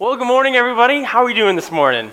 Well, good morning, everybody. How are we doing this morning?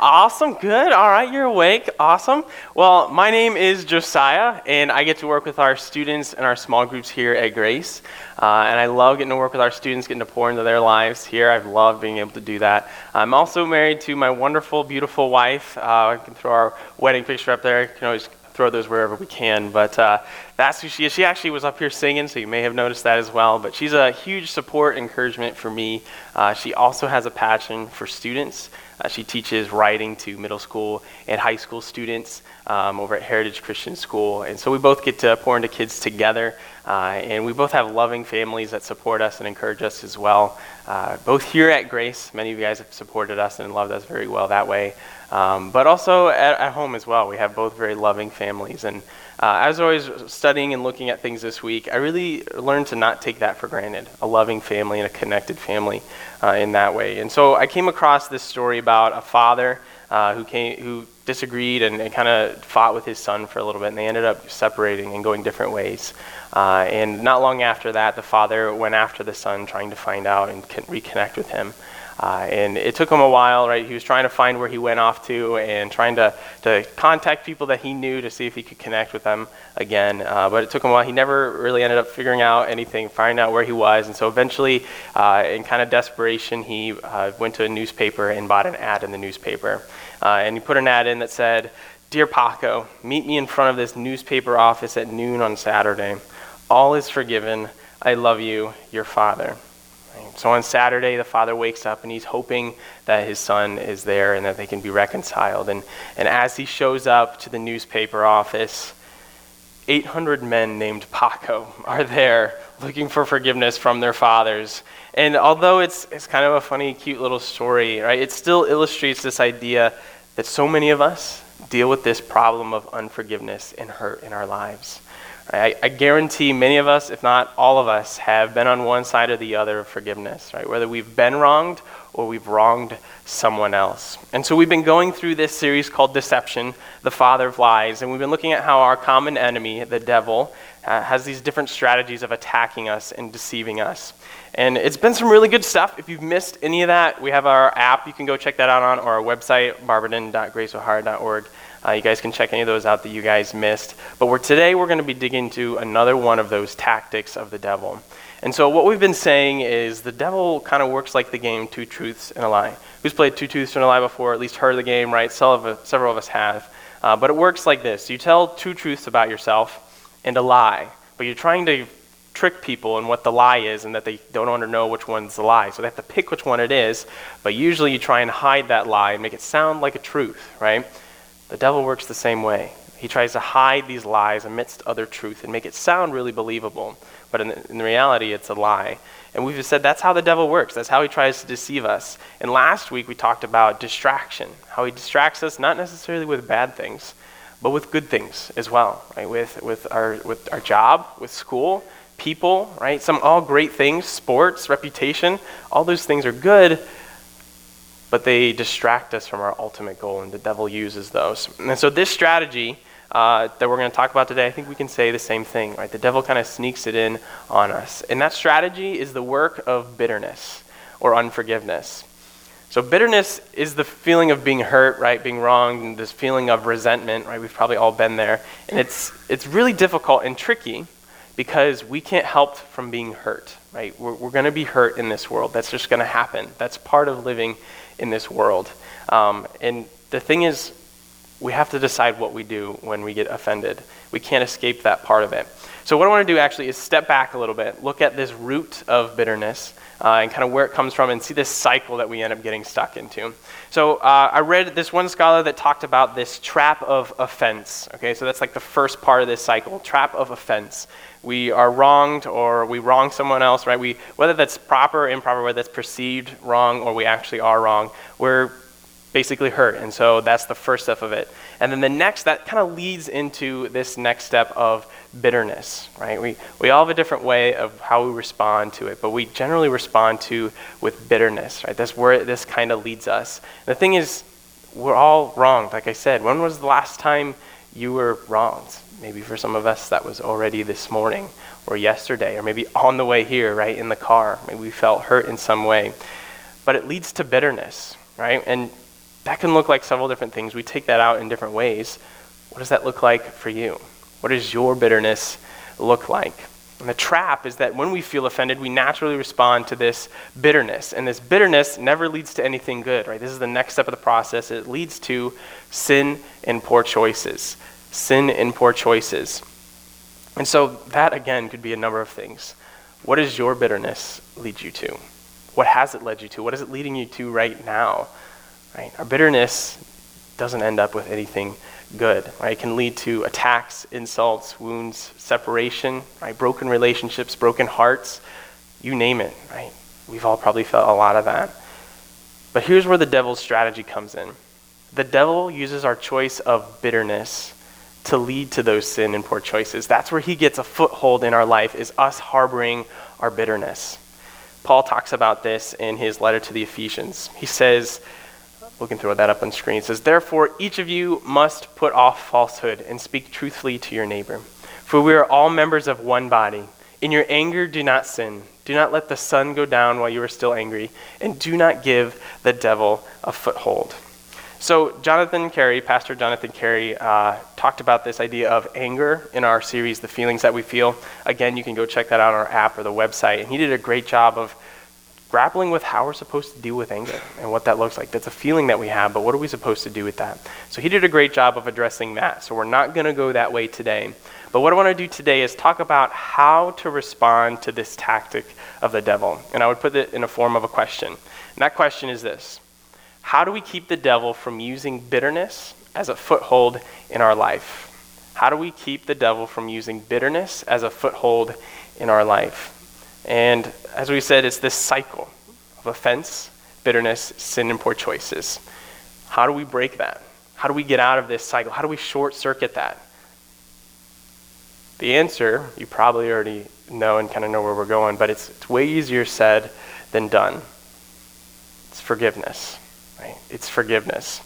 Awesome, good. All right, you're awake. Awesome. Well, my name is Josiah, and I get to work with our students and our small groups here at Grace. Uh, and I love getting to work with our students, getting to pour into their lives here. I've loved being able to do that. I'm also married to my wonderful, beautiful wife. Uh, I can throw our wedding picture up there. You can always throw those wherever we can. But uh, that's who she is. She actually was up here singing, so you may have noticed that as well. But she's a huge support, encouragement for me. Uh, she also has a passion for students. Uh, she teaches writing to middle school and high school students um, over at Heritage Christian School. And so we both get to pour into kids together. Uh, and we both have loving families that support us and encourage us as well. Uh, both here at Grace, many of you guys have supported us and loved us very well that way. Um, but also at, at, home as well. We have both very loving families. And uh, as I was studying and looking at things this week, I really learned to not take that for granted a loving family and a connected family uh, in that way. And so I came across this story about a father uh, who, came, who disagreed and, and kind of fought with his son for a little bit, and they ended up separating and going different ways. Uh, and not long after that, the father went after the son, trying to find out and reconnect with him. Uh, and it took him a while, right? He was trying to find where he went off to and trying to, to contact people that he knew to see if he could connect with them again. Uh, but it took him a while. He never really ended up figuring out anything, finding out where he was. And so eventually, uh, in kind of desperation, he uh, went to a newspaper and bought an ad in the newspaper. Uh, and he put an ad in that said, Dear Paco, meet me in front of this newspaper office at noon on Saturday. All is forgiven. I love you, your father. So on Saturday, the father wakes up and he's hoping that his son is there and that they can be reconciled. And, and as he shows up to the newspaper office, 800 men named Paco are there looking for forgiveness from their fathers. And although it's, it's kind of a funny, cute little story, right, it still illustrates this idea that so many of us deal with this problem of unforgiveness and hurt in our lives. I, I, guarantee many of us, if not all of us, have been on one side or the other of forgiveness, right? Whether we've been wronged or we've wronged someone else. And so we've been going through this series called Deception, the Father of Lies, and we've been looking at how our common enemy, the devil, uh, has these different strategies of attacking us and deceiving us. And it's been some really good stuff. If you've missed any of that, we have our app. You can go check that out on or our website, barberton.graceohara.org. Uh, you guys can check any of those out that you guys missed. But we're, today we're going to be digging into another one of those tactics of the devil. And so what we've been saying is the devil kind of works like the game Two Truths and a Lie. Who's played Two Truths and a Lie before? At least heard of the game, right? Several of, several of us have. Uh, but it works like this: you tell two truths about yourself and a lie, but you're trying to trick people in what the lie is and that they don't want to know which one's the lie. So they have to pick which one it is, but usually you try and hide that lie and make it sound like a truth, right? The devil works the same way. He tries to hide these lies amidst other truth and make it sound really believable, but in, in reality, it's a lie. And we've said that's how the devil works. That's how he tries to deceive us. And last week we talked about distraction, how he distracts us not necessarily with bad things, but with good things as well, right? With, with, our, with our job, with school, people, right? Some all great things, sports, reputation, all those things are good, but they distract us from our ultimate goal, and the devil uses those. And so, this strategy uh, that we're going to talk about today, I think we can say the same thing, right? The devil kind of sneaks it in on us. And that strategy is the work of bitterness or unforgiveness. So, bitterness is the feeling of being hurt, right? Being wronged, this feeling of resentment, right? We've probably all been there. And it's, it's really difficult and tricky because we can't help from being hurt, right? We're, we're going to be hurt in this world. That's just going to happen. That's part of living in this world. Um, and the thing is, we have to decide what we do when we get offended. We can't escape that part of it. So, what I want to do actually is step back a little bit, look at this root of bitterness, uh, and kind of where it comes from, and see this cycle that we end up getting stuck into. So, uh, I read this one scholar that talked about this trap of offense. Okay, so that's like the first part of this cycle trap of offense we are wronged or we wrong someone else, right? We, whether that's proper or improper, whether that's perceived wrong or we actually are wrong, we're basically hurt. And so that's the first step of it. And then the next, that kind of leads into this next step of bitterness, right? We, we all have a different way of how we respond to it, but we generally respond to with bitterness, right? That's where this kind of leads us. The thing is, we're all wrong, like I said. When was the last time you were wronged? Maybe for some of us, that was already this morning or yesterday, or maybe on the way here, right, in the car. Maybe we felt hurt in some way. But it leads to bitterness, right? And that can look like several different things. We take that out in different ways. What does that look like for you? What does your bitterness look like? And the trap is that when we feel offended, we naturally respond to this bitterness. And this bitterness never leads to anything good, right? This is the next step of the process. It leads to sin and poor choices. Sin and poor choices. And so that, again, could be a number of things. What does your bitterness lead you to? What has it led you to? What is it leading you to right now? Right? Our bitterness doesn't end up with anything good. Right? It can lead to attacks, insults, wounds, separation, right? broken relationships, broken hearts, you name it. Right? We've all probably felt a lot of that. But here's where the devil's strategy comes in. The devil uses our choice of bitterness to lead to those sin and poor choices. That's where he gets a foothold in our life is us harboring our bitterness. Paul talks about this in his letter to the Ephesians. He says, we can throw that up on screen. It says, Therefore, each of you must put off falsehood and speak truthfully to your neighbor. For we are all members of one body. In your anger, do not sin. Do not let the sun go down while you are still angry, and do not give the devil a foothold. So, Jonathan Carey, Pastor Jonathan Carey, uh, talked about this idea of anger in our series, The Feelings That We Feel. Again, you can go check that out on our app or the website. And he did a great job of grappling with how we're supposed to deal with anger and what that looks like. That's a feeling that we have, but what are we supposed to do with that? So, he did a great job of addressing that. So, we're not going to go that way today. But what I want to do today is talk about how to respond to this tactic of the devil. And I would put it in a form of a question. And that question is this how do we keep the devil from using bitterness as a foothold in our life? How do we keep the devil from using bitterness as a foothold in our life? And as we said, it's this cycle of offense, bitterness, sin, and poor choices. How do we break that? How do we get out of this cycle? How do we short circuit that? The answer, you probably already know and kind of know where we're going, but it's, it's way easier said than done. It's forgiveness. Right? It's forgiveness.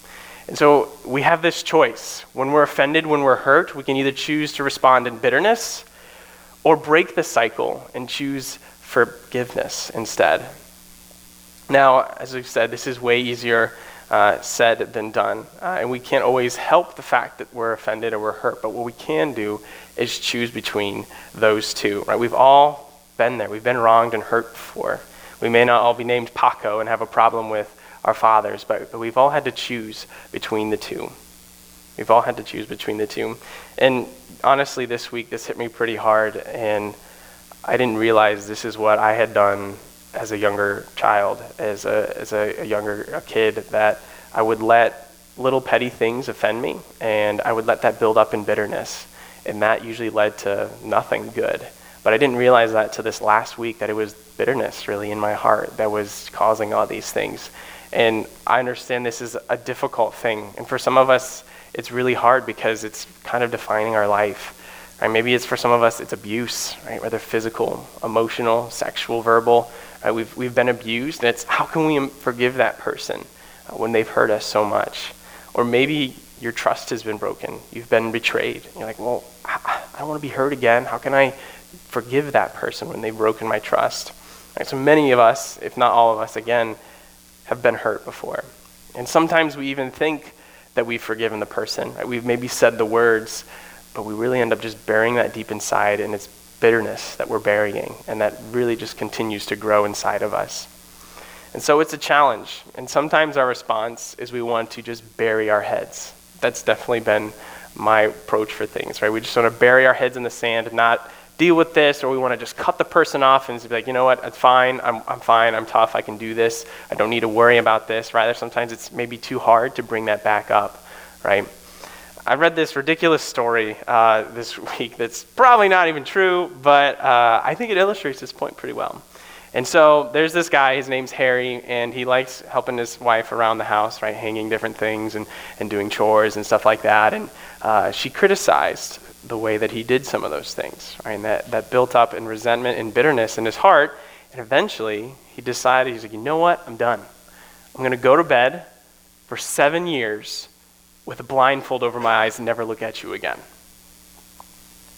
And so we have this choice. When we're offended, when we're hurt, we can either choose to respond in bitterness or break the cycle and choose forgiveness instead. Now, as we've said, this is way easier uh, said than done. Uh, and we can't always help the fact that we're offended or we're hurt, but what we can do is choose between those two. Right? We've all been there. We've been wronged and hurt before. We may not all be named Paco and have a problem with our fathers, but, but we've all had to choose between the two. We've all had to choose between the two. And honestly, this week, this hit me pretty hard, and I didn't realize this is what I had done as a younger child, as a, as a, a younger a kid, that I would let little petty things offend me, and I would let that build up in bitterness. And that usually led to nothing good. But I didn't realize that to this last week that it was bitterness really in my heart that was causing all these things. And I understand this is a difficult thing. And for some of us, it's really hard because it's kind of defining our life. Right? Maybe it's for some of us, it's abuse, right? whether physical, emotional, sexual, verbal. Right? We've, we've been abused, and it's how can we forgive that person uh, when they've hurt us so much? Or maybe your trust has been broken. You've been betrayed. You're like, well, I don't want to be hurt again. How can I forgive that person when they've broken my trust? Right? So many of us, if not all of us, again, have been hurt before. And sometimes we even think that we've forgiven the person. Right? We've maybe said the words, but we really end up just burying that deep inside, and it's bitterness that we're burying, and that really just continues to grow inside of us. And so it's a challenge. And sometimes our response is we want to just bury our heads. That's definitely been my approach for things, right? We just want to bury our heads in the sand, and not deal with this, or we want to just cut the person off and be like, you know what, it's fine, I'm, I'm fine, I'm tough, I can do this, I don't need to worry about this. Rather, sometimes it's maybe too hard to bring that back up, right? I read this ridiculous story uh, this week that's probably not even true, but uh, I think it illustrates this point pretty well. And so there's this guy, his name's Harry, and he likes helping his wife around the house, right, hanging different things and, and doing chores and stuff like that. And uh, she criticized the way that he did some of those things, right? And that, that built up in resentment and bitterness in his heart. And eventually, he decided, he's like, you know what? I'm done. I'm going to go to bed for seven years with a blindfold over my eyes and never look at you again.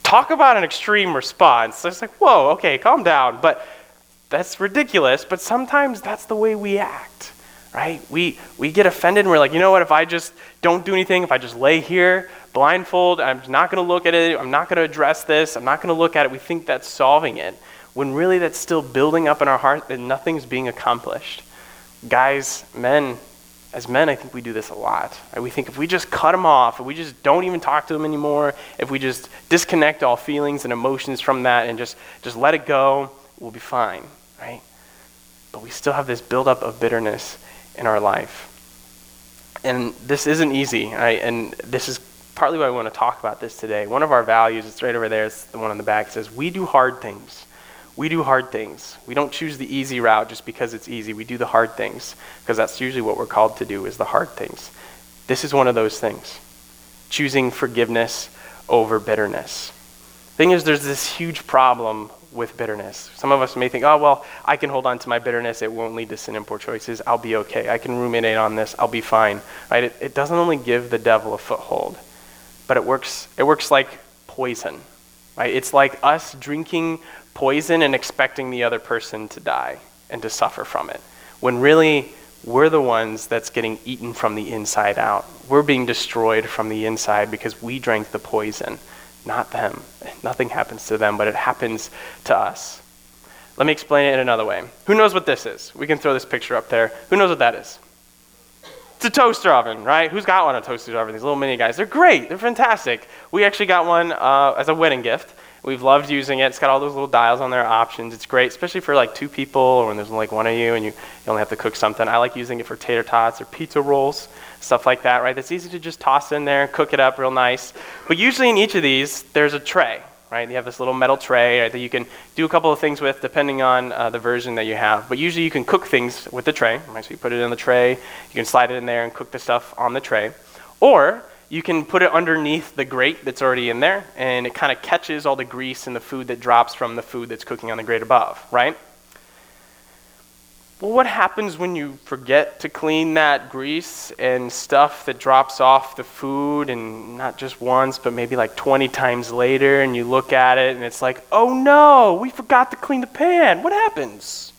Talk about an extreme response. It's like, whoa, okay, calm down. But that's ridiculous, but sometimes that's the way we act, right? We, we get offended and we're like, you know what, if I just don't do anything, if I just lay here, blindfold, I'm not going to look at it, I'm not going to address this, I'm not going to look at it, we think that's solving it, when really that's still building up in our heart and nothing's being accomplished. Guys, men, as men, I think we do this a lot. Right? We think if we just cut them off, if we just don't even talk to them anymore, if we just disconnect all feelings and emotions from that and just, just let it go, we'll be fine, right? But we still have this buildup of bitterness in our life. And this isn't easy, right? And this is partly why I want to talk about this today. One of our values, it's right over there, it's the one on the back, It says, We do hard things. We do hard things. We don't choose the easy route just because it's easy. We do the hard things because that's usually what we're called to do is the hard things. This is one of those things. Choosing forgiveness over bitterness. Thing is there's this huge problem with bitterness. Some of us may think, oh, well, I can hold on to my bitterness. It won't lead to sin and poor choices. I'll be okay. I can ruminate on this. I'll be fine. Right? It, it doesn't only give the devil a foothold, but it works, it works like poison. Right? It's like us drinking poison and expecting the other person to die and to suffer from it. When really, we're the ones that's getting eaten from the inside out. We're being destroyed from the inside because we drank the poison not them. Nothing happens to them, but it happens to us. Let me explain it in another way. Who knows what this is? We can throw this picture up there. Who knows what that is? It's a toaster oven, right? Who's got one of toaster oven? These little mini guys. They're great. They're fantastic. We actually got one uh, as a wedding gift. We've loved using it. It's got all those little dials on there, options. It's great, especially for like two people or when there's like one of you and you, you only have to cook something. I like using it for tater tots or pizza rolls stuff like that, right? That's easy to just toss in there, cook it up real nice. But usually in each of these, there's a tray, right? You have this little metal tray right, that you can do a couple of things with depending on uh, the version that you have. But usually you can cook things with the tray, right? So you put it in the tray, you can slide it in there and cook the stuff on the tray. Or you can put it underneath the grate that's already in there, and it kind of catches all the grease and the food that drops from the food that's cooking on the grate above, right? Well, what happens when you forget to clean that grease and stuff that drops off the food, and not just once, but maybe like 20 times later, and you look at it and it's like, oh no, we forgot to clean the pan. What happens?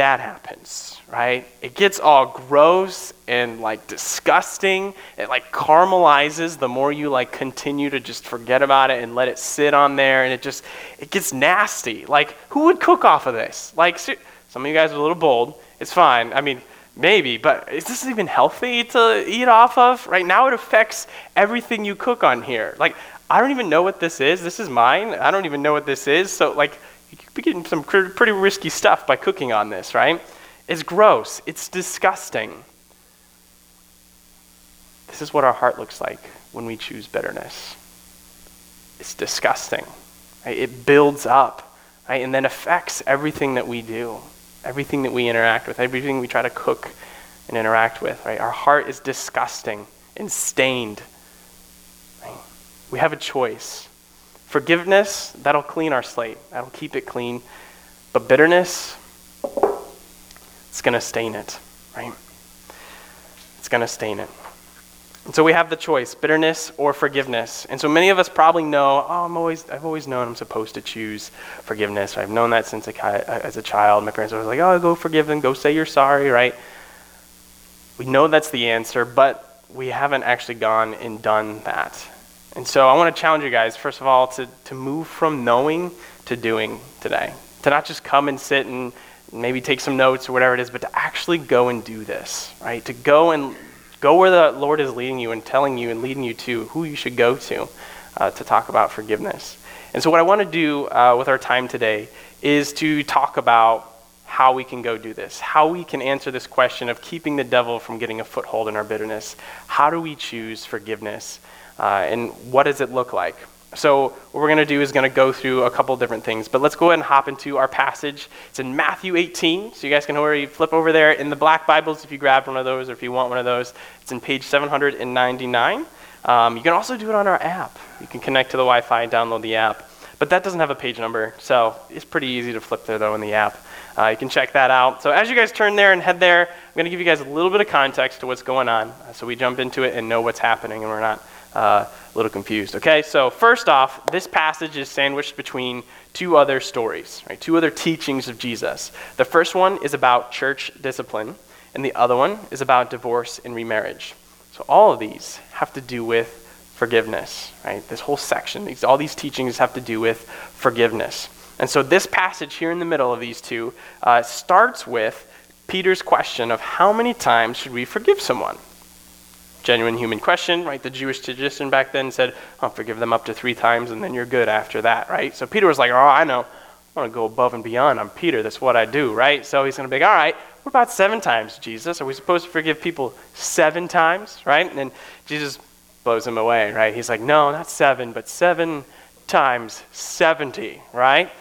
That happens right? It gets all gross and like disgusting. It like caramelizes the more you like continue to just forget about it and let it sit on there and it just it gets nasty. Like who would cook off of this? Like some of you guys are a little bold. It's fine. I mean, maybe, but is this even healthy to eat off of? Right now it affects everything you cook on here. Like I don't even know what this is. This is mine. I don't even know what this is. So like you could be getting some pretty risky stuff by cooking on this, right? It's gross. It's disgusting. This is what our heart looks like when we choose bitterness. It's disgusting. Right? It builds up right? and then affects everything that we do, everything that we interact with, everything we try to cook and interact with. Right? Our heart is disgusting and stained. Right? We have a choice. Forgiveness, that'll clean our slate, that'll keep it clean. But bitterness, it's going to stain it, right? It's going to stain it. And so we have the choice, bitterness or forgiveness. And so many of us probably know, oh, I'm always, I've always known I'm supposed to choose forgiveness. I've known that since a, as a child. My parents were always like, oh, go forgive them, go say you're sorry, right? We know that's the answer, but we haven't actually gone and done that. And so I want to challenge you guys, first of all, to, to move from knowing to doing today. To not just come and sit and maybe take some notes or whatever it is, but to actually go and do this, right? To go and go where the Lord is leading you and telling you and leading you to who you should go to uh, to talk about forgiveness. And so, what I want to do uh, with our time today is to talk about how we can go do this, how we can answer this question of keeping the devil from getting a foothold in our bitterness. How do we choose forgiveness? Uh, and what does it look like? So, what we're going to do is going to go through a couple different things. But let's go ahead and hop into our passage. It's in Matthew 18. So, you guys can already flip over there in the black Bibles if you grabbed one of those or if you want one of those. It's in page 799. Um, you can also do it on our app. You can connect to the Wi Fi and download the app. But that doesn't have a page number. So, it's pretty easy to flip there, though, in the app. Uh, you can check that out. So, as you guys turn there and head there, I'm going to give you guys a little bit of context to what's going on uh, so we jump into it and know what's happening and we're not. Uh, a little confused. Okay, so first off, this passage is sandwiched between two other stories, right? Two other teachings of Jesus. The first one is about church discipline, and the other one is about divorce and remarriage. So all of these have to do with forgiveness, right? This whole section, these, all these teachings have to do with forgiveness. And so this passage here in the middle of these two uh, starts with Peter's question of how many times should we forgive someone? Genuine human question, right? The Jewish tradition back then said, oh, forgive them up to three times and then you're good after that, right? So Peter was like, oh, I know. I want to go above and beyond. I'm Peter. That's what I do, right? So he's going to be like, all right, what about seven times, Jesus? Are we supposed to forgive people seven times, right? And then Jesus blows him away, right? He's like, no, not seven, but seven times 70, right? Do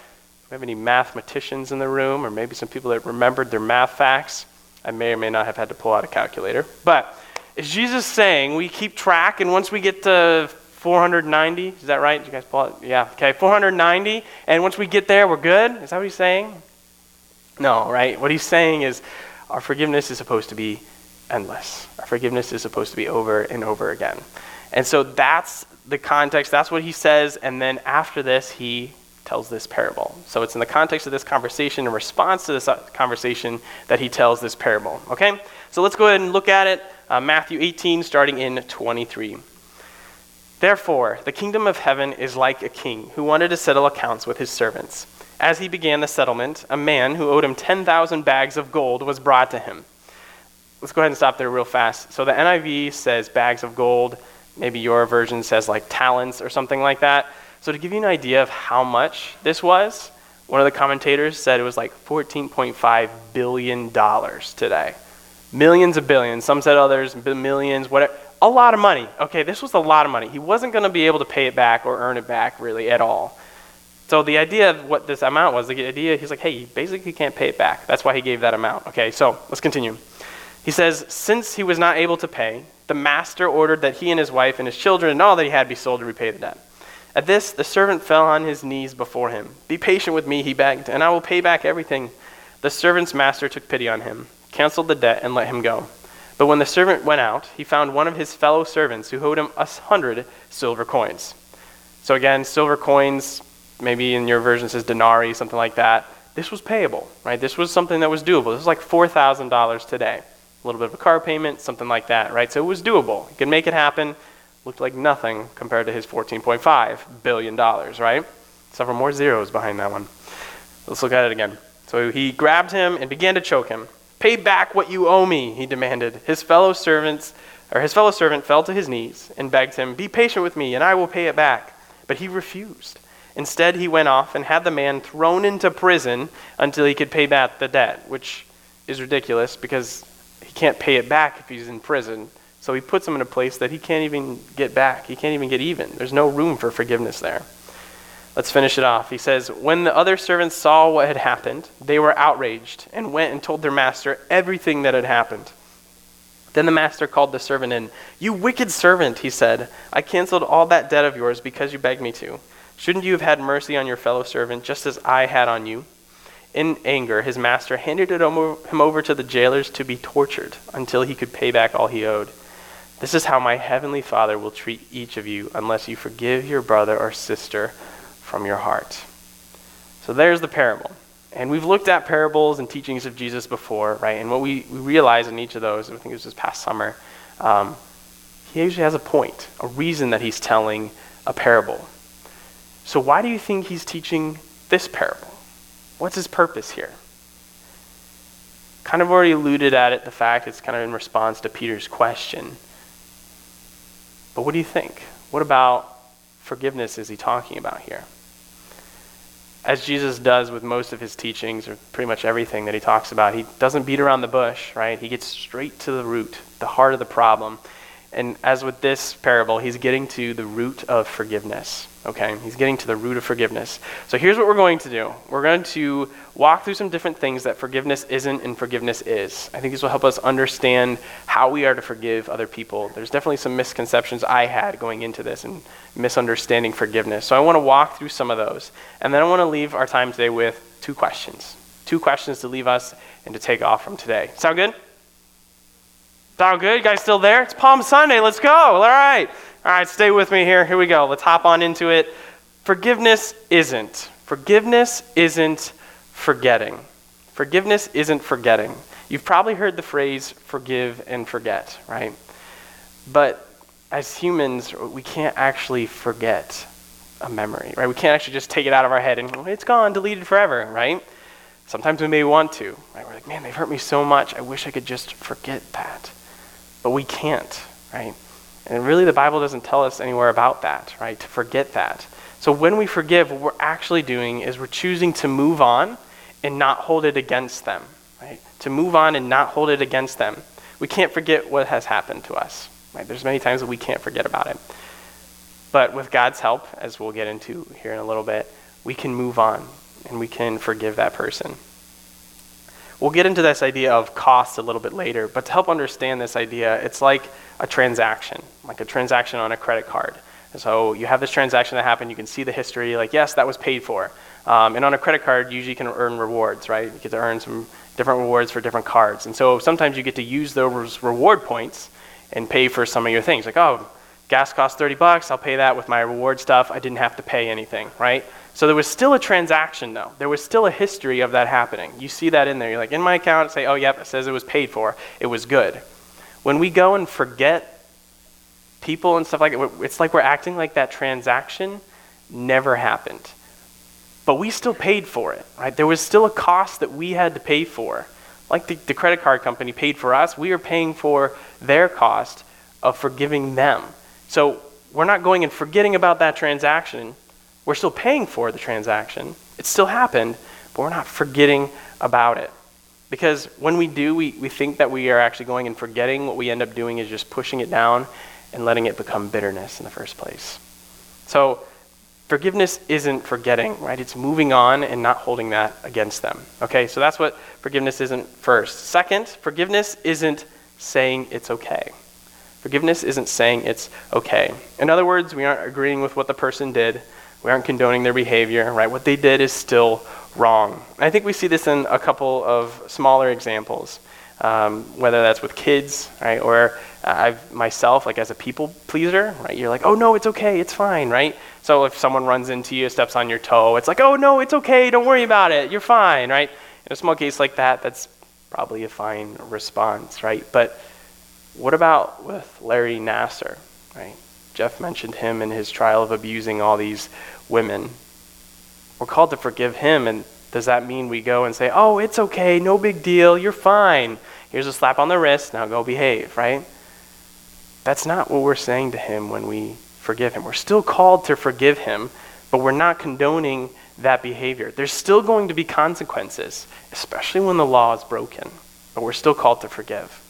we have any mathematicians in the room, or maybe some people that remembered their math facts? I may or may not have had to pull out a calculator. But is Jesus saying we keep track, and once we get to 490, is that right? Did you guys pull it? Yeah, okay, 490, and once we get there, we're good? Is that what he's saying? No, right? What he's saying is our forgiveness is supposed to be endless. Our forgiveness is supposed to be over and over again. And so that's the context, that's what he says, and then after this, he tells this parable. So it's in the context of this conversation, in response to this uh, conversation, that he tells this parable. Okay? So let's go ahead and look at it. Uh, Matthew 18, starting in 23. Therefore, the kingdom of heaven is like a king who wanted to settle accounts with his servants. As he began the settlement, a man who owed him 10,000 bags of gold was brought to him. Let's go ahead and stop there real fast. So the NIV says bags of gold. Maybe your version says like talents or something like that. So to give you an idea of how much this was, one of the commentators said it was like $14.5 billion today. Millions of billions. Some said oh, others, millions, whatever. A lot of money. Okay, this was a lot of money. He wasn't going to be able to pay it back or earn it back really at all. So the idea of what this amount was, the idea, he's like, hey, you basically can't pay it back. That's why he gave that amount. Okay, so let's continue. He says, since he was not able to pay, the master ordered that he and his wife and his children and all that he had be sold to repay the debt. At this, the servant fell on his knees before him. Be patient with me, he begged, and I will pay back everything. The servant's master took pity on him, canceled the debt, and let him go. But when the servant went out, he found one of his fellow servants who owed him a hundred silver coins. So again, silver coins, maybe in your version says denarii, something like that. This was payable, right? This was something that was doable. This was like $4,000 today a little bit of a car payment, something like that, right? So it was doable. He could make it happen. Looked like nothing compared to his $14.5 billion, right? Several more zeros behind that one. Let's look at it again. So he grabbed him and began to choke him. Pay back what you owe me, he demanded. His fellow servants, or his fellow servant fell to his knees and begged him, Be patient with me, and I will pay it back. But he refused. Instead, he went off and had the man thrown into prison until he could pay back the debt, which is ridiculous because he can't pay it back if he's in prison. So he puts him in a place that he can't even get back. He can't even get even. There's no room for forgiveness there. Let's finish it off. He says, When the other servants saw what had happened, they were outraged and went and told their master everything that had happened. Then the master called the servant in. You wicked servant, he said, I canceled all that debt of yours because you begged me to. Shouldn't you have had mercy on your fellow servant just as I had on you? In anger, his master handed him over to the jailers to be tortured until he could pay back all he owed. This is how my heavenly Father will treat each of you unless you forgive your brother or sister from your heart. So there's the parable. And we've looked at parables and teachings of Jesus before, right? And what we, we realize in each of those, I think it was this past summer, um, he usually has a point, a reason that he's telling a parable. So why do you think he's teaching this parable? What's his purpose here? Kind of already alluded at it, the fact it's kind of in response to Peter's question. But what do you think? What about forgiveness is he talking about here? As Jesus does with most of his teachings, or pretty much everything that he talks about, he doesn't beat around the bush, right? He gets straight to the root, the heart of the problem. And as with this parable, he's getting to the root of forgiveness. Okay, he's getting to the root of forgiveness. So here's what we're going to do we're going to walk through some different things that forgiveness isn't and forgiveness is. I think this will help us understand how we are to forgive other people. There's definitely some misconceptions I had going into this and misunderstanding forgiveness. So I want to walk through some of those. And then I want to leave our time today with two questions. Two questions to leave us and to take off from today. Sound good? Sound good? You guys still there? It's Palm Sunday. Let's go. All right. All right, stay with me here. Here we go. Let's hop on into it. Forgiveness isn't. Forgiveness isn't forgetting. Forgiveness isn't forgetting. You've probably heard the phrase forgive and forget, right? But as humans, we can't actually forget a memory, right? We can't actually just take it out of our head and oh, it's gone, deleted forever, right? Sometimes we may want to, right? We're like, man, they've hurt me so much. I wish I could just forget that. But we can't, right? And really, the Bible doesn't tell us anywhere about that, right? To forget that. So when we forgive, what we're actually doing is we're choosing to move on and not hold it against them, right? To move on and not hold it against them. We can't forget what has happened to us, right? There's many times that we can't forget about it. But with God's help, as we'll get into here in a little bit, we can move on and we can forgive that person. We'll get into this idea of cost a little bit later, but to help understand this idea, it's like a transaction, like a transaction on a credit card. so you have this transaction that happened, you can see the history, like, yes, that was paid for. Um, and on a credit card, you usually can earn rewards, right? You get to earn some different rewards for different cards. And so sometimes you get to use those reward points and pay for some of your things. Like, oh, gas costs 30 bucks, I'll pay that with my reward stuff. I didn't have to pay anything, right? So there was still a transaction, though. There was still a history of that happening. You see that in there. You're like, in my account, say, oh, yep, it says it was paid for. It was good. When we go and forget people and stuff like that, it's like we're acting like that transaction never happened. But we still paid for it, right? There was still a cost that we had to pay for. Like the, the credit card company paid for us, we are paying for their cost of forgiving them. So we're not going and forgetting about that transaction we're still paying for the transaction. It still happened, but we're not forgetting about it. Because when we do, we, we think that we are actually going and forgetting. What we end up doing is just pushing it down and letting it become bitterness in the first place. So, forgiveness isn't forgetting, right? It's moving on and not holding that against them. Okay, so that's what forgiveness isn't first. Second, forgiveness isn't saying it's okay. Forgiveness isn't saying it's okay. In other words, we aren't agreeing with what the person did. We aren't condoning their behavior, right? What they did is still wrong. And I think we see this in a couple of smaller examples, um, whether that's with kids, right? Or uh, I've myself, like as a people pleaser, right? You're like, oh no, it's okay, it's fine, right? So if someone runs into you, steps on your toe, it's like, oh no, it's okay, don't worry about it, you're fine, right? In a small case like that, that's probably a fine response, right? But what about with Larry Nassar, right? Jeff mentioned him in his trial of abusing all these women. We're called to forgive him, and does that mean we go and say, oh, it's okay, no big deal, you're fine? Here's a slap on the wrist, now go behave, right? That's not what we're saying to him when we forgive him. We're still called to forgive him, but we're not condoning that behavior. There's still going to be consequences, especially when the law is broken, but we're still called to forgive.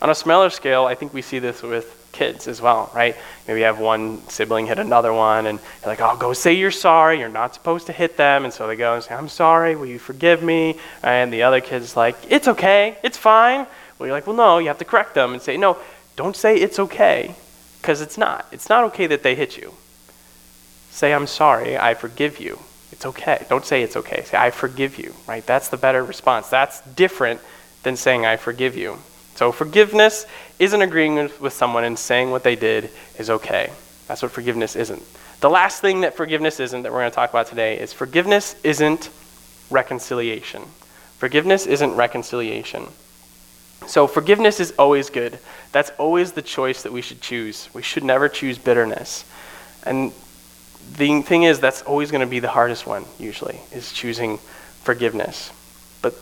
On a smaller scale, I think we see this with kids as well, right? Maybe you have one sibling hit another one, and you're like, oh, go say you're sorry. You're not supposed to hit them. And so they go and say, I'm sorry. Will you forgive me? And the other kid's like, it's okay. It's fine. Well, you're like, well, no, you have to correct them and say, no, don't say it's okay, because it's not. It's not okay that they hit you. Say, I'm sorry. I forgive you. It's okay. Don't say it's okay. Say, I forgive you, right? That's the better response. That's different than saying, I forgive you. So forgiveness isn't agreeing with someone and saying what they did is okay. That's what forgiveness isn't. The last thing that forgiveness isn't that we're going to talk about today is forgiveness isn't reconciliation. Forgiveness isn't reconciliation. So forgiveness is always good. That's always the choice that we should choose. We should never choose bitterness. And the thing is, that's always going to be the hardest one, usually, is choosing forgiveness. But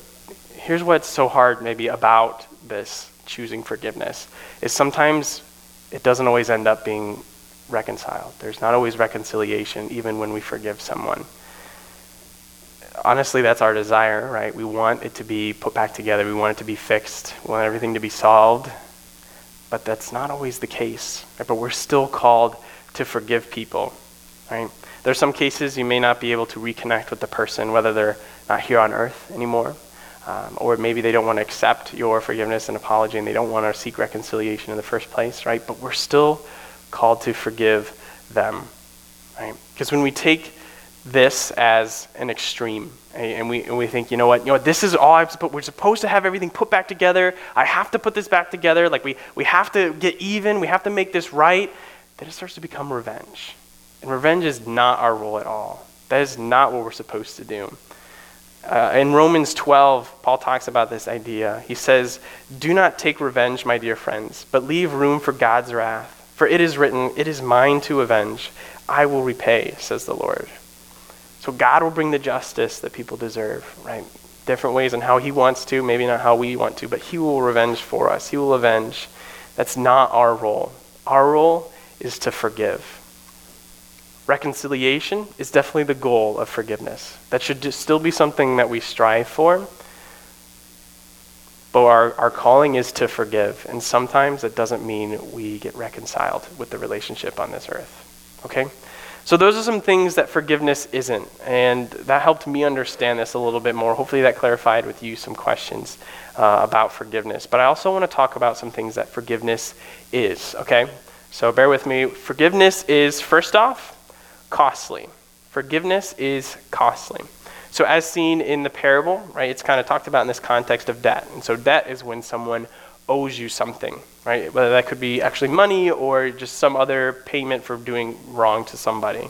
here's what's so hard, maybe, about this choosing forgiveness is sometimes it doesn't always end up being reconciled. There's not always reconciliation, even when we forgive someone. Honestly, that's our desire, right? We want it to be put back together. We want it to be fixed. We want everything to be solved. But that's not always the case. Right? But we're still called to forgive people, right? There's some cases you may not be able to reconnect with the person, whether they're not here on earth anymore, um, or maybe they don't want to accept your forgiveness and apology and they don't want to seek reconciliation in the first place, right? But we're still called to forgive them, right? Because when we take this as an extreme and we, and we think, you know what, you know what, this is all I'm supposed, we're supposed to have everything put back together. I have to put this back together. Like we, we have to get even. We have to make this right. then it starts to become revenge. And revenge is not our role at all. That is not what we're supposed to do. Uh, in Romans 12, Paul talks about this idea. He says, Do not take revenge, my dear friends, but leave room for God's wrath. For it is written, It is mine to avenge. I will repay, says the Lord. So God will bring the justice that people deserve, right? Different ways and how He wants to, maybe not how we want to, but He will revenge for us. He will avenge. That's not our role. Our role is to forgive. Reconciliation is definitely the goal of forgiveness. That should still be something that we strive for. But our, our calling is to forgive. And sometimes that doesn't mean we get reconciled with the relationship on this earth. Okay? So, those are some things that forgiveness isn't. And that helped me understand this a little bit more. Hopefully, that clarified with you some questions uh, about forgiveness. But I also want to talk about some things that forgiveness is. Okay? So, bear with me. Forgiveness is, first off, costly. Forgiveness is costly. So, as seen in the parable, right, it's kind of talked about in this context of debt. And so, debt is when someone owes you something, right? Whether that could be actually money or just some other payment for doing wrong to somebody.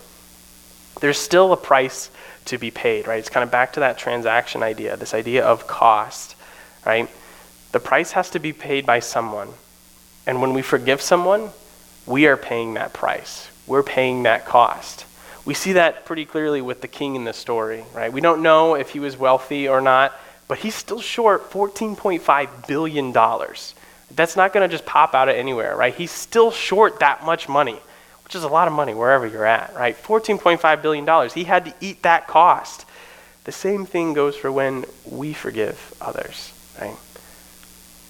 There's still a price to be paid, right? It's kind of back to that transaction idea, this idea of cost, right? The price has to be paid by someone. And when we forgive someone, we are paying that price. We're paying that cost. We see that pretty clearly with the king in the story, right? We don't know if he was wealthy or not, but he's still short $14.5 billion. That's not going to just pop out of anywhere, right? He's still short that much money, which is a lot of money wherever you're at, right? $14.5 billion. He had to eat that cost. The same thing goes for when we forgive others, right?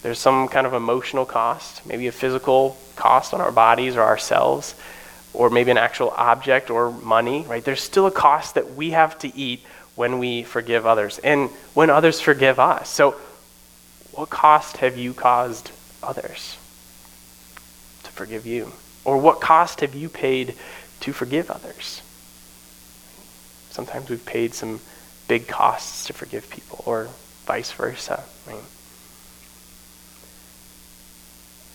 There's some kind of emotional cost, maybe a physical cost on our bodies or ourselves or maybe an actual object or money, right? There's still a cost that we have to eat when we forgive others and when others forgive us. So, what cost have you caused others to forgive you? Or what cost have you paid to forgive others? Sometimes we've paid some big costs to forgive people, or vice versa. Right?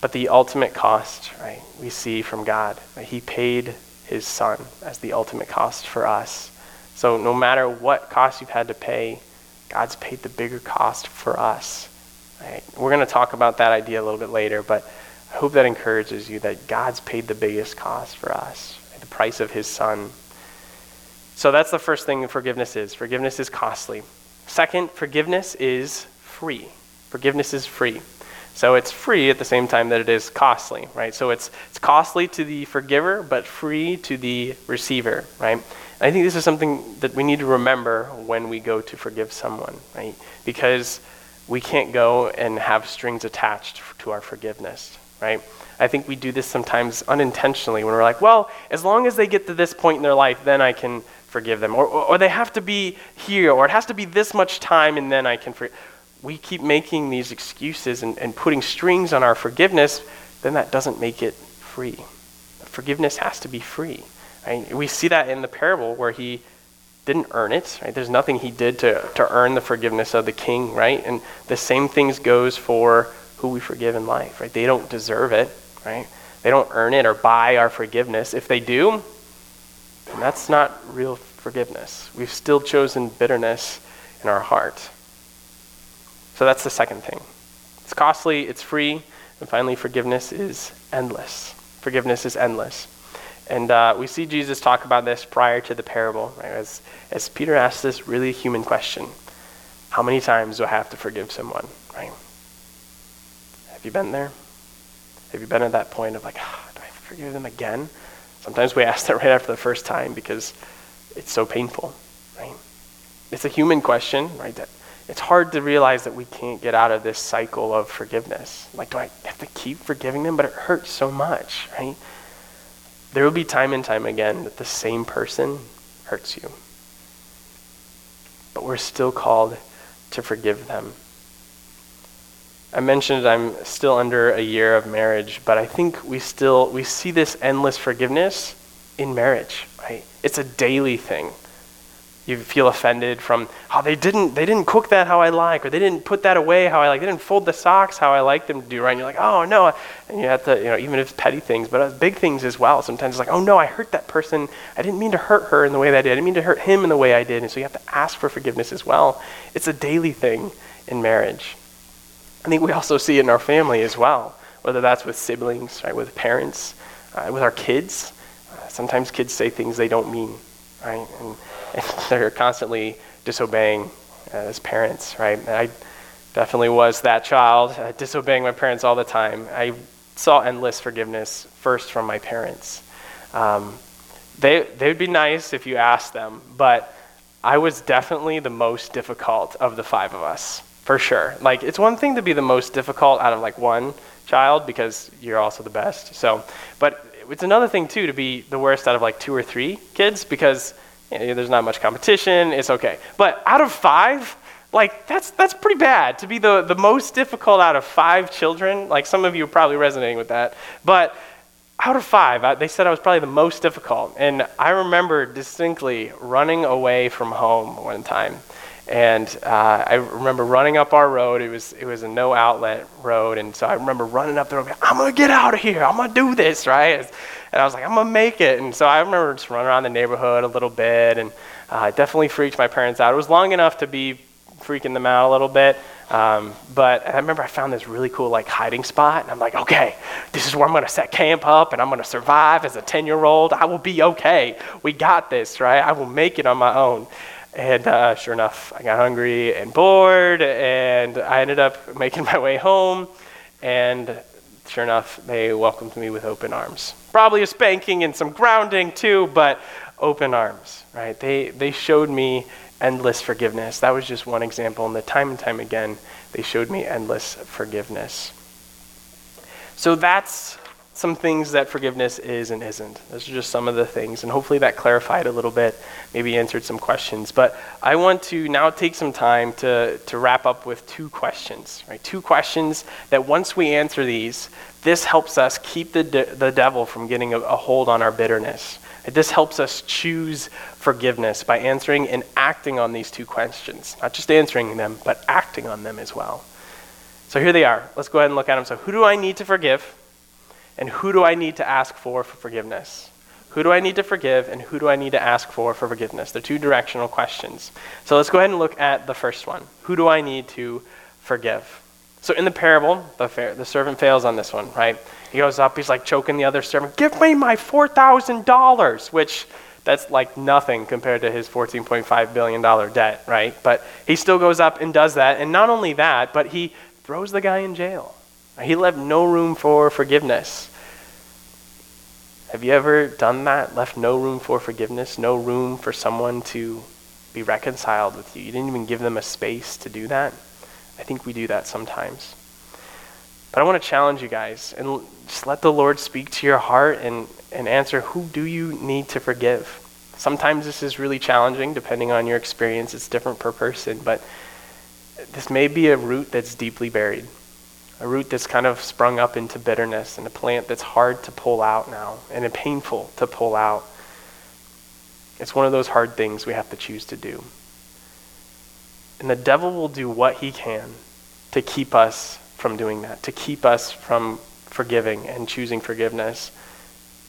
But the ultimate cost, right, we see from God. He paid his son as the ultimate cost for us. So no matter what cost you've had to pay, God's paid the bigger cost for us. Right? We're going to talk about that idea a little bit later, but I hope that encourages you that God's paid the biggest cost for us, right? the price of his son. So that's the first thing forgiveness is. Forgiveness is costly. Second, forgiveness is free. Forgiveness is free. So it's free at the same time that it is costly, right? So it's, it's costly to the forgiver, but free to the receiver, right? And I think this is something that we need to remember when we go to forgive someone, right? Because we can't go and have strings attached to our forgiveness, right? I think we do this sometimes unintentionally when we're like, well, as long as they get to this point in their life, then I can forgive them. Or, or, or they have to be here, or it has to be this much time, and then I can forgive we keep making these excuses and, and putting strings on our forgiveness, then that doesn't make it free. Forgiveness has to be free. Right? We see that in the parable where he didn't earn it. Right? There's nothing he did to, to earn the forgiveness of the king, right? And the same things goes for who we forgive in life, right? They don't deserve it, right? They don't earn it or buy our forgiveness. If they do, then that's not real forgiveness. We've still chosen bitterness in our heart. So that's the second thing. It's costly, it's free, and finally, forgiveness is endless. Forgiveness is endless. And uh, we see Jesus talk about this prior to the parable, right? As, as Peter asks this really human question How many times do I have to forgive someone, right? Have you been there? Have you been at that point of like, oh, do I have to forgive them again? Sometimes we ask that right after the first time because it's so painful, right? It's a human question, right? That it's hard to realize that we can't get out of this cycle of forgiveness. Like, do I have to keep forgiving them? But it hurts so much, right? There will be time and time again that the same person hurts you. But we're still called to forgive them. I mentioned I'm still under a year of marriage, but I think we still we see this endless forgiveness in marriage, right? It's a daily thing. You feel offended from, oh, they didn't, they didn't cook that how I like, or they didn't put that away how I like, they didn't fold the socks how I like them to do, right? And you're like, oh, no. And you have to, you know, even if it's petty things, but big things as well. Sometimes it's like, oh, no, I hurt that person. I didn't mean to hurt her in the way that I did. I didn't mean to hurt him in the way I did. And so you have to ask for forgiveness as well. It's a daily thing in marriage. I think we also see it in our family as well, whether that's with siblings, right, with parents, uh, with our kids. Uh, sometimes kids say things they don't mean, right? And, and they're constantly disobeying uh, as parents, right? I definitely was that child, uh, disobeying my parents all the time. I saw endless forgiveness first from my parents. Um, they, they would be nice if you asked them, but I was definitely the most difficult of the five of us, for sure. Like, it's one thing to be the most difficult out of like one child because you're also the best. So, but it's another thing too to be the worst out of like two or three kids because there's not much competition. It's okay. But out of five, like that's that's pretty bad to be the the most difficult out of five children. Like some of you are probably resonating with that, but out of five, I, they said I was probably the most difficult. And I remember distinctly running away from home one time. And uh, I remember running up our road. It was it was a no outlet road, and so I remember running up the road. I'm gonna get out of here. I'm gonna do this right. And I was like, I'm gonna make it. And so I remember just running around the neighborhood a little bit, and uh, definitely freaked my parents out. It was long enough to be freaking them out a little bit. Um, but I remember I found this really cool like hiding spot, and I'm like, okay, this is where I'm gonna set camp up, and I'm gonna survive as a 10 year old. I will be okay. We got this, right? I will make it on my own. And uh, sure enough, I got hungry and bored, and I ended up making my way home. And sure enough, they welcomed me with open arms. Probably a spanking and some grounding too, but open arms, right? They, they showed me endless forgiveness. That was just one example, and the time and time again, they showed me endless forgiveness. So that's some things that forgiveness is and isn't. Those are just some of the things, and hopefully that clarified a little bit, maybe answered some questions. But I want to now take some time to, to wrap up with two questions, right? Two questions that once we answer these, this helps us keep the, de- the devil from getting a, a hold on our bitterness. This helps us choose forgiveness by answering and acting on these two questions. Not just answering them, but acting on them as well. So here they are. Let's go ahead and look at them. So, who do I need to forgive? And who do I need to ask for for forgiveness? Who do I need to forgive and who do I need to ask for for forgiveness? They're two directional questions. So let's go ahead and look at the first one. Who do I need to forgive? So in the parable, the, the servant fails on this one, right? He goes up, he's like choking the other servant, give me my $4,000, which that's like nothing compared to his $14.5 billion debt, right? But he still goes up and does that. And not only that, but he throws the guy in jail. He left no room for forgiveness. Have you ever done that? Left no room for forgiveness, no room for someone to be reconciled with you? You didn't even give them a space to do that? I think we do that sometimes. But I want to challenge you guys and just let the Lord speak to your heart and, and answer who do you need to forgive? Sometimes this is really challenging depending on your experience. It's different per person, but this may be a root that's deeply buried a root that's kind of sprung up into bitterness and a plant that's hard to pull out now and painful to pull out. It's one of those hard things we have to choose to do. And the devil will do what he can to keep us from doing that, to keep us from forgiving and choosing forgiveness.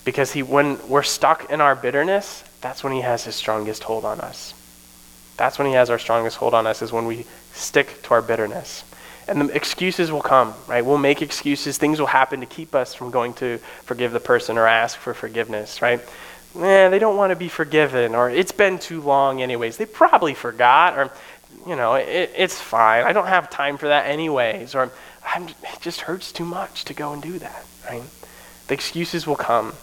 Because he, when we're stuck in our bitterness, that's when he has his strongest hold on us. That's when he has our strongest hold on us, is when we stick to our bitterness. And the excuses will come, right? We'll make excuses. Things will happen to keep us from going to forgive the person or ask for forgiveness, right? Eh, they don't want to be forgiven, or it's been too long, anyways. They probably forgot, or, you know, it, it's fine. I don't have time for that, anyways, or I'm, it just hurts too much to go and do that, right? The excuses will come,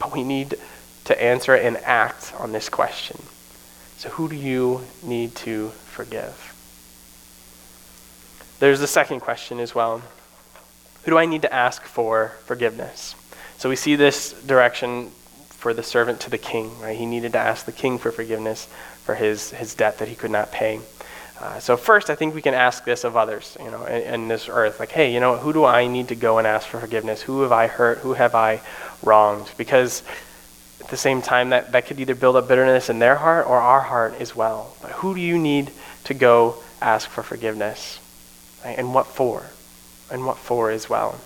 but we need to answer and act on this question. So, who do you need to forgive? There's the second question as well Who do I need to ask for forgiveness? So we see this direction for the servant to the king, right? He needed to ask the king for forgiveness for his, his debt that he could not pay. Uh, so first, I think we can ask this of others, you know, in, in, this earth, like, hey, you know, who do I need to go and ask for forgiveness? Who have I hurt? Who have I wronged? Because At the same time, that, that could either build up bitterness in their heart or our heart as well. But who do you need to go ask for forgiveness? Right? And what for? And what for as well?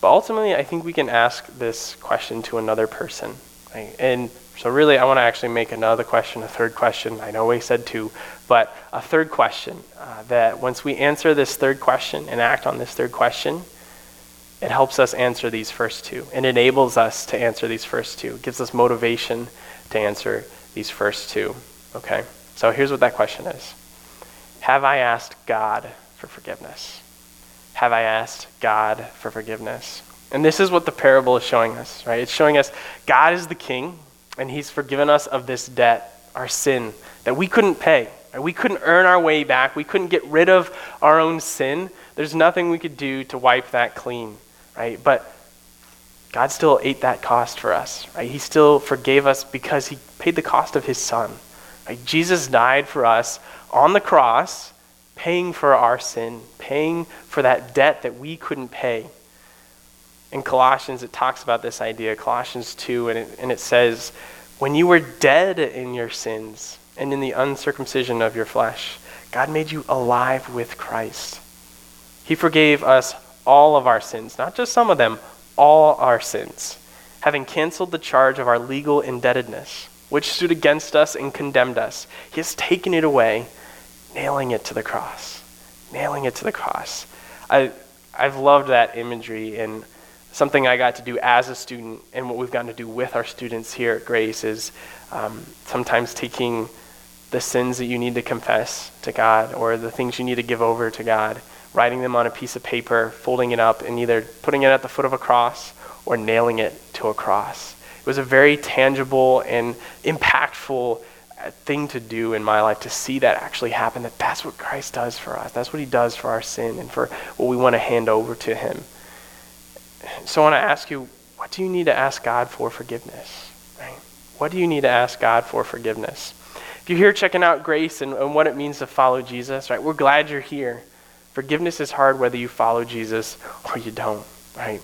But ultimately, I think we can ask this question to another person. Right? And so, really, I want to actually make another question, a third question. I know we said two, but a third question. Uh, that once we answer this third question and act on this third question, it helps us answer these first two. and enables us to answer these first two. It gives us motivation to answer these first two. Okay? So, here's what that question is Have I asked God for forgiveness? Have I asked God for forgiveness? And this is what the parable is showing us, right? It's showing us God is the king and he's forgiven us of this debt, our sin, that we couldn't pay. We couldn't earn our way back. We couldn't get rid of our own sin. There's nothing we could do to wipe that clean, right? But God still ate that cost for us, right? He still forgave us because he paid the cost of his son. Right? Jesus died for us on the cross, paying for our sin, paying for that debt that we couldn't pay. In Colossians, it talks about this idea, Colossians 2, and it, and it says, When you were dead in your sins and in the uncircumcision of your flesh, God made you alive with Christ. He forgave us all of our sins, not just some of them, all our sins, having canceled the charge of our legal indebtedness, which stood against us and condemned us. He has taken it away, nailing it to the cross. Nailing it to the cross. I, I've loved that imagery and something I got to do as a student and what we've gotten to do with our students here at Grace is um, sometimes taking the sins that you need to confess to God or the things you need to give over to God, writing them on a piece of paper, folding it up, and either putting it at the foot of a cross or nailing it to a cross. It was a very tangible and impactful thing to do in my life to see that actually happen that that's what Christ does for us. That's what he does for our sin and for what we want to hand over to him. So I want to ask you, what do you need to ask God for forgiveness? Right? What do you need to ask God for forgiveness? If you're here checking out grace and, and what it means to follow Jesus, right? We're glad you're here. Forgiveness is hard whether you follow Jesus or you don't, right?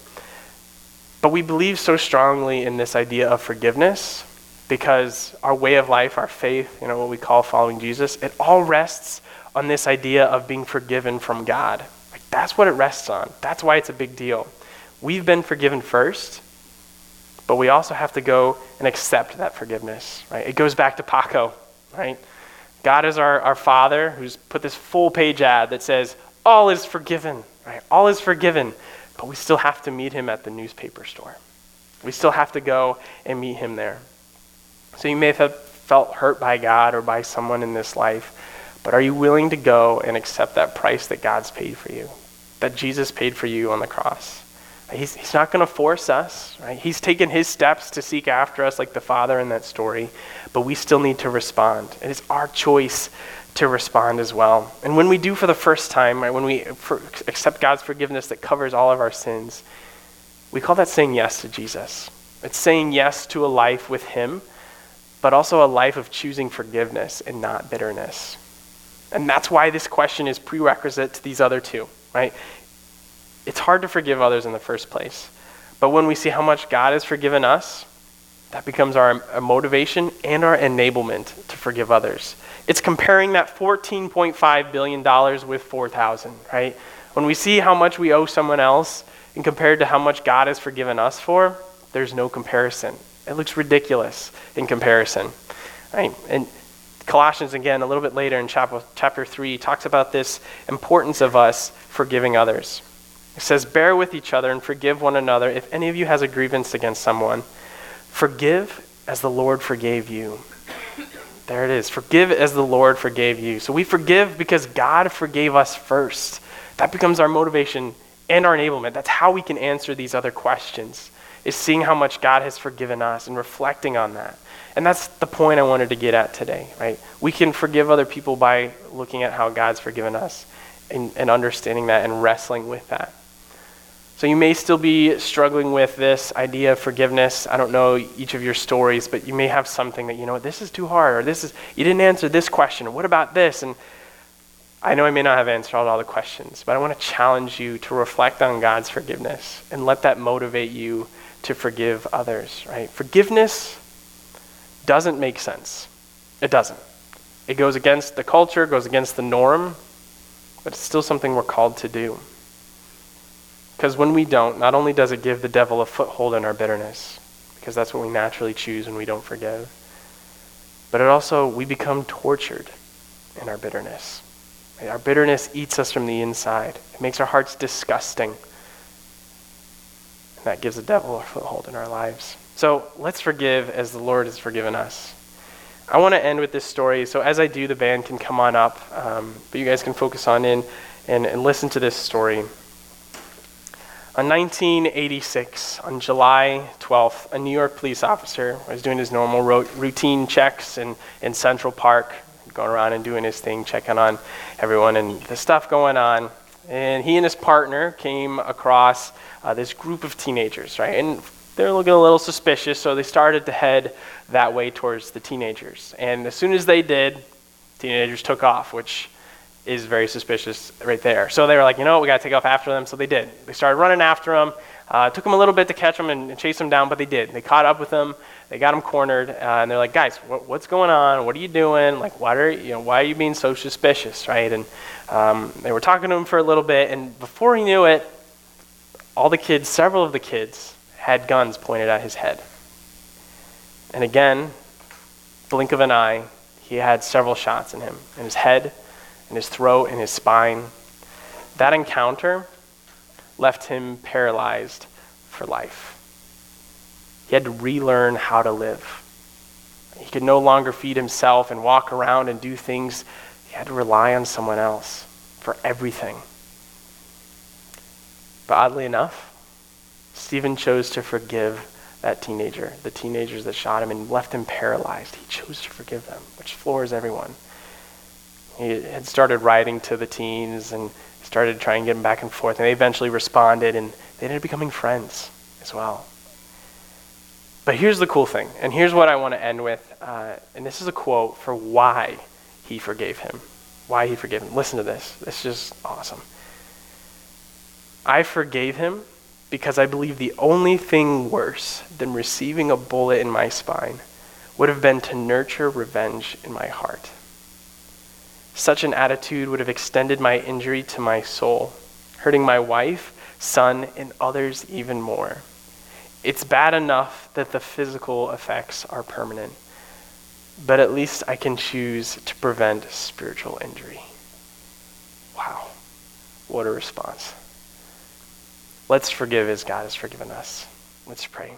But we believe so strongly in this idea of forgiveness because our way of life, our faith, you know, what we call following Jesus, it all rests on this idea of being forgiven from God. Like, that's what it rests on. That's why it's a big deal. We've been forgiven first, but we also have to go and accept that forgiveness, right? It goes back to Paco, right? God is our, our Father who's put this full page ad that says, all is forgiven, right? All is forgiven, but we still have to meet him at the newspaper store. We still have to go and meet him there. So you may have felt hurt by God or by someone in this life, but are you willing to go and accept that price that God's paid for you, that Jesus paid for you on the cross? He's, he's not going to force us, right? He's taken his steps to seek after us, like the Father in that story, but we still need to respond. And it's our choice to respond as well. And when we do for the first time, right, when we for, accept God's forgiveness that covers all of our sins, we call that saying yes to Jesus. It's saying yes to a life with Him, but also a life of choosing forgiveness and not bitterness. And that's why this question is prerequisite to these other two, right? it's hard to forgive others in the first place. But when we see how much God has forgiven us, that becomes our, our motivation and our enablement to forgive others. It's comparing that $14.5 billion with 4,000, right? When we see how much we owe someone else and compared to how much God has forgiven us for, there's no comparison. It looks ridiculous in comparison, right? And Colossians, again, a little bit later in chapter, chapter 3, talks about this importance of us forgiving others. It says, Bear with each other and forgive one another. If any of you has a grievance against someone, forgive as the Lord forgave you. There it is. Forgive as the Lord forgave you. So we forgive because God forgave us first. That becomes our motivation and our enablement. That's how we can answer these other questions, is seeing how much God has forgiven us and reflecting on that. And that's the point I wanted to get at today, right? We can forgive other people by looking at how God's forgiven us and, and understanding that and wrestling with that. So you may still be struggling with this idea of forgiveness. I don't know each of your stories, but you may have something that, you know, this is too hard, or this is, you didn't answer this question, or what about this? And I know I may not have answered all the questions, but I want to challenge you to reflect on God's forgiveness and let that motivate you to forgive others, right? Forgiveness doesn't make sense. It doesn't. It goes against the culture, goes against the norm, but it's still something we're called to do. Because when we don't, not only does it give the devil a foothold in our bitterness, because that's what we naturally choose when we don't forgive, but it also, we become tortured in our bitterness. Our bitterness eats us from the inside, it makes our hearts disgusting. And that gives the devil a foothold in our lives. So let's forgive as the Lord has forgiven us. I want to end with this story. So as I do, the band can come on up, um, but you guys can focus on in and, and listen to this story. On 1986, on July 12th, a New York police officer was doing his normal ro- routine checks in, in Central Park, going around and doing his thing, checking on everyone and the stuff going on. And he and his partner came across uh, this group of teenagers, right? And they're looking a little suspicious, so they started to head that way towards the teenagers. And as soon as they did, teenagers took off, which is very suspicious right there. So they were like, you know what, we got to take off after them. So they did. They started running after them. Uh, took them a little bit to catch them and, and chase them down, but they did. They caught up with them. They got them cornered, uh, and they're like, guys, what, what's going on? What are you doing? Like, why are you know why are you being so suspicious, right? And um, they were talking to him for a little bit, and before he knew it, all the kids, several of the kids, had guns pointed at his head. And again, blink of an eye, he had several shots in him, in his head, in his throat, in his spine. That encounter left him paralyzed for life. He had to relearn how to live. He could no longer feed himself and walk around and do things. He had to rely on someone else for everything. But oddly enough, Steven chose to forgive that teenager, the teenagers that shot him and left him paralyzed. He chose to forgive them, which floors everyone. He had started writing to the teens and started trying to get them back and forth, and they eventually responded, and they ended up becoming friends as well. But here's the cool thing, and here's what I want to end with, uh, and this is a quote for why he forgave him. Why he forgave him. Listen to this. This is just awesome. I forgave him because I believe the only thing worse than receiving a bullet in my spine would have been to nurture revenge in my heart. Such an attitude would have extended my injury to my soul, hurting my wife, son, and others even more. It's bad enough that the physical effects are permanent, but at least I can choose to prevent spiritual injury. Wow, what a response. Let's forgive as God has forgiven us. Let's pray.